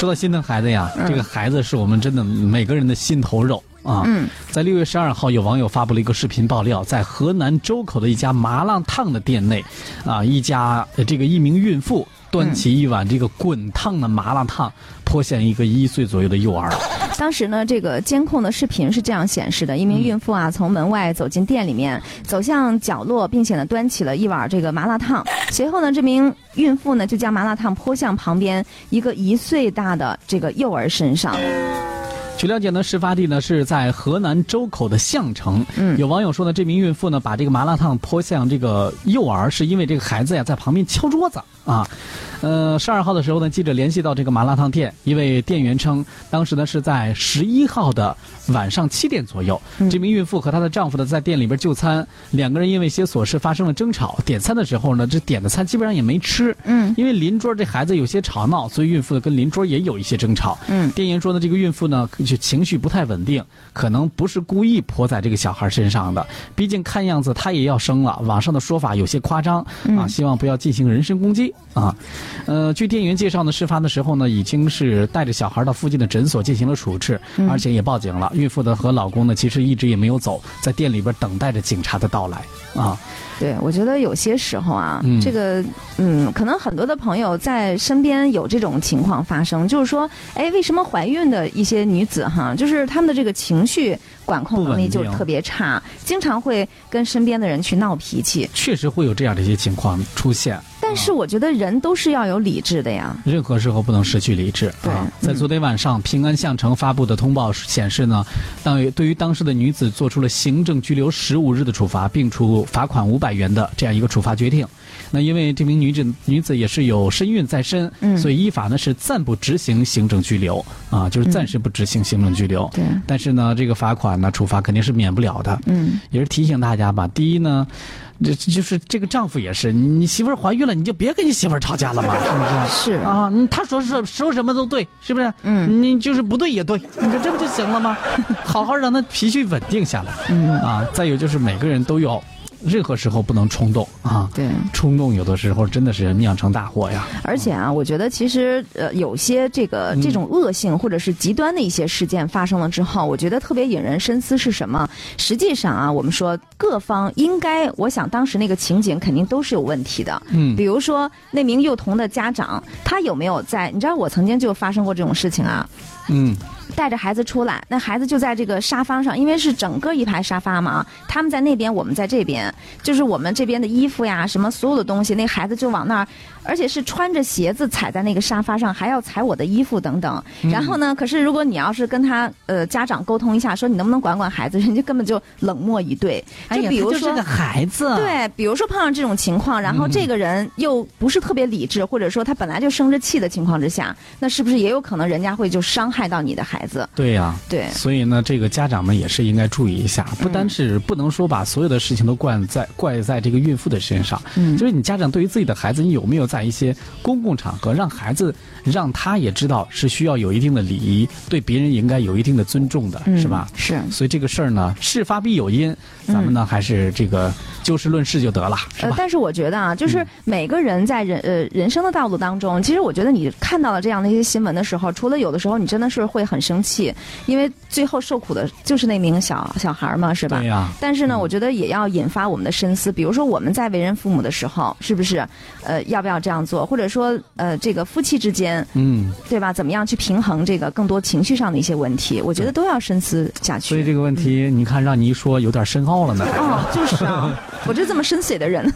说到心疼孩子呀，这个孩子是我们真的每个人的心头肉啊。嗯，在六月十二号，有网友发布了一个视频爆料，在河南周口的一家麻辣烫的店内，啊，一家呃这个一名孕妇端起一碗这个滚烫的麻辣烫，泼向一个一岁左右的幼儿。当时呢，这个监控的视频是这样显示的：一名孕妇啊，从门外走进店里面，走向角落，并且呢，端起了一碗这个麻辣烫。随后呢，这名孕妇呢，就将麻辣烫泼向旁边一个一岁大的这个幼儿身上。据了解呢，事发地呢是在河南周口的项城。嗯有网友说呢，这名孕妇呢把这个麻辣烫泼向这个幼儿，是因为这个孩子呀在旁边敲桌子啊。呃，十二号的时候呢，记者联系到这个麻辣烫店，一位店员称，当时呢是在十一号的晚上七点左右，这名孕妇和她的丈夫呢在店里边就餐，两个人因为一些琐事发生了争吵。点餐的时候呢，这点的餐基本上也没吃，嗯因为邻桌这孩子有些吵闹，所以孕妇呢跟邻桌也有一些争吵。嗯店员说呢，这个孕妇呢就情绪不太稳定，可能不是故意泼在这个小孩身上的，毕竟看样子她也要生了。网上的说法有些夸张啊，希望不要进行人身攻击啊。呃，据店员介绍呢，事发的时候呢，已经是带着小孩到附近的诊所进行了处置，而且也报警了。孕妇的和老公呢，其实一直也没有走，在店里边等待着警察的到来啊。对，我觉得有些时候啊，嗯这个嗯，可能很多的朋友在身边有这种情况发生，就是说，哎，为什么怀孕的一些女子哈，就是他们的这个情绪管控能力就特别差，经常会跟身边的人去闹脾气。确实会有这样的一些情况出现。但是我觉得人都是要有理智的呀。任何时候不能失去理智。对在昨天晚上，平安相城发布的通报显示呢，当对于当时的女子做出了行政拘留十五日的处罚，并处罚款五百元的这样一个处罚决定。那因为这名女子女子也是有身孕在身，嗯所以依法呢是暂不执行行政拘留啊，就是暂时不执行行政拘留。对但是呢，这个罚款呢处罚肯定是免不了的。嗯，也是提醒大家吧。第一呢，这就是这个丈夫也是，你你媳妇儿怀孕了，你就别跟你媳妇儿吵架了嘛，是 不是？是啊，你他说是说什么都对，是不是？嗯，你就是不对也对，你说这不就行了吗？好好让他脾气稳定下来。嗯啊，再有就是每个人都要，任何时候不能冲动啊。对。冲动有的时候真的是酿成大祸呀。而且啊，我觉得其实呃，有些这个嗯这种恶性或者是极端的一些事件发生了之后，我觉得特别引人深思是什么？实际上啊，我们说各方应该，我想当时那个情景肯定都是有问题的。嗯比如说那名幼童的家长，他有没有在？你知道我曾经就发生过这种事情啊。嗯带着孩子出来，那孩子就在这个沙发上，因为是整个一排沙发嘛，他们在那边，我们在这边，就是我们这边的衣服呀，什么所有的东西，那孩子就往那儿，而且是穿着鞋子踩在那个沙发上，还要踩我的衣服等等。然后呢，可是如果你要是跟他呃家长沟通一下，说你能不能管管孩子，人家根本就冷漠以对。就比如说。孩子，对，比如说碰上这种情况，然后这个人又不是特别理智，或者说他本来就生着气的情况之下，那是不是也有可能人家会就伤害到你的孩子？对呀、对，所以呢，这个家长们也是应该注意一下，不单是不能说把所有的事情都怪在怪在这个孕妇的身上，嗯。就是你家长对于自己的孩子，你有没有在一些公共场合让孩子让他也知道是需要有一定的礼仪，对别人也应该有一定的尊重的，嗯是吧？是。所以这个事儿呢，事发必有因，咱们呢、还是这个就事论事就得了，是吧？，呃但是我觉得啊，就是每个人在人呃人生的道路当中，其实我觉得你看到了这样的一些新闻的时候，除了有的时候你真的是会很生气，因为最后受苦的就是那名小小孩嘛，是吧？对呀但是呢，我觉得也要引发我们的深思，比如说我们在为人父母的时候，是不是呃要不要这样做，或者说呃这个夫妻之间，嗯，对吧？怎么样去平衡这个更多情绪上的一些问题？我觉得都要深思下去。所以这个问题，你看让你一说有点深奥了呢。哦，就是啊，我就这么深邃的人。